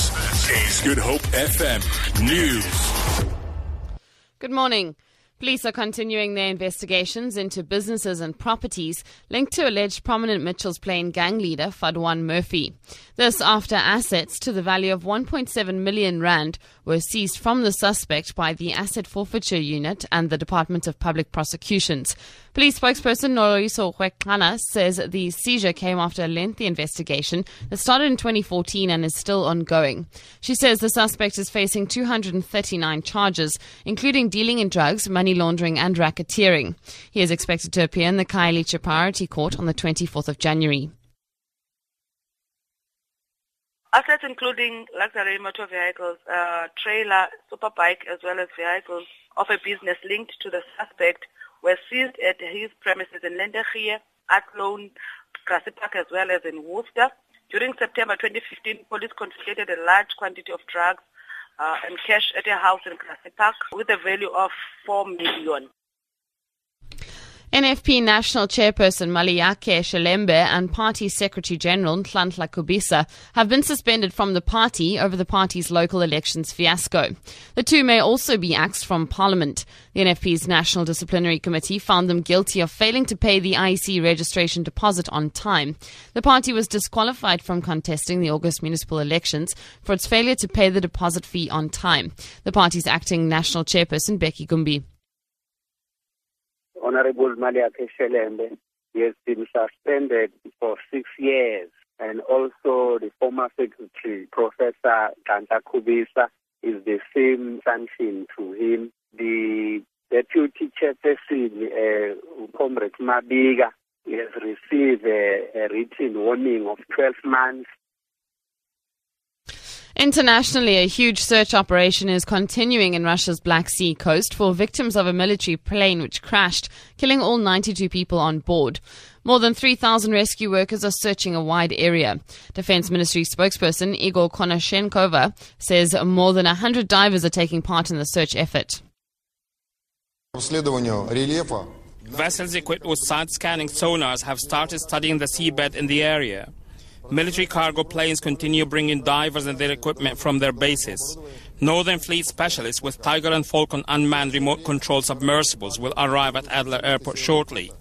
This is Good Hope FM News. Good morning. Police are continuing their investigations into businesses and properties linked to alleged prominent Mitchells Plain gang leader Fadwaan Murphy. This after assets to the value of 1.7 million rand were seized from the suspect by the Asset Forfeiture Unit and the Department of Public Prosecutions. Police spokesperson Noloyiso Rwexana says the seizure came after a lengthy investigation that started in 2014 and is still ongoing. She says the suspect is facing 239 charges, including dealing in drugs, money laundering, and racketeering. He is expected to appear in the Khayelitsha Priority Court on the 24th of January. Assets including luxury motor vehicles, uh, trailer, superbike, as well as vehicles of a business linked to the suspect were seized at his premises in Lentegeur, Athlone, Grassy Park, as well as in Worcester. During September 2015, police confiscated a large quantity of drugs uh, and cash at a house in Grassy Park with a value of 4 million. NFP National Chairperson Maliyakhe Shelembe and Party Secretary General Nhlanhla Khubisa have been suspended from the party over the party's local elections fiasco. The two may also be axed from Parliament. The NFP's National Disciplinary Committee found them guilty of failing to pay the IEC registration deposit on time. The party was disqualified from contesting the August municipal elections for its failure to pay the deposit fee on time. The party's acting national chairperson, Becky Gumbi. Honorable Maliyakhe Shelembe, he has been suspended for six years. And also the former secretary, Professor Nhlanhla Khubisa, is the same sanction to him. The deputy chairperson, uh, Comrade Mabiga, he has received a, a written warning of 12 months Internationally, a huge search operation is continuing in Russia's Black Sea coast for victims of a military plane which crashed, killing all 92 people on board. More than 3,000 rescue workers are searching a wide area. Defense Ministry spokesperson Igor Konashenkova says more than 100 divers are taking part in the search effort. Vessels equipped with side scanning sonars have started studying the seabed in the area. Military cargo planes continue bringing divers and their equipment from their bases. Northern Fleet specialists with Tiger and Falcon unmanned remote control submersibles will arrive at Adler Airport shortly.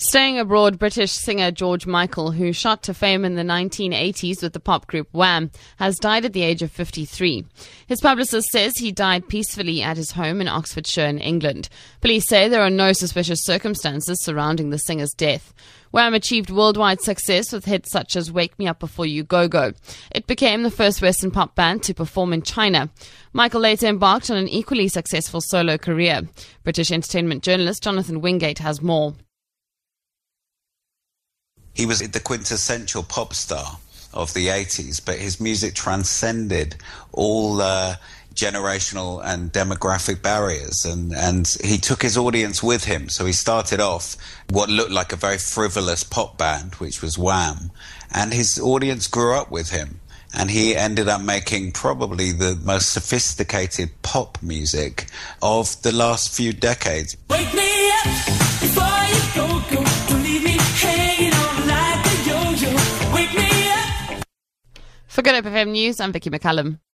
Staying abroad, British singer George Michael, who shot to fame in the 1980s with the pop group Wham, has died at the age of 53. His publicist says he died peacefully at his home in Oxfordshire in England. Police say there are no suspicious circumstances surrounding the singer's death. Wham achieved worldwide success with hits such as Wake Me Up Before You Go Go. It became the first Western pop band to perform in China. Michael later embarked on an equally successful solo career. British entertainment journalist Jonathan Wingate has more. He was the quintessential pop star of the 80s, but his music transcended all uh, generational and demographic barriers. And, and he took his audience with him. So he started off what looked like a very frivolous pop band, which was Wham. And his audience grew up with him. And he ended up making probably the most sophisticated pop music of the last few decades. Good Hope FM News, I'm Vicky McCallum.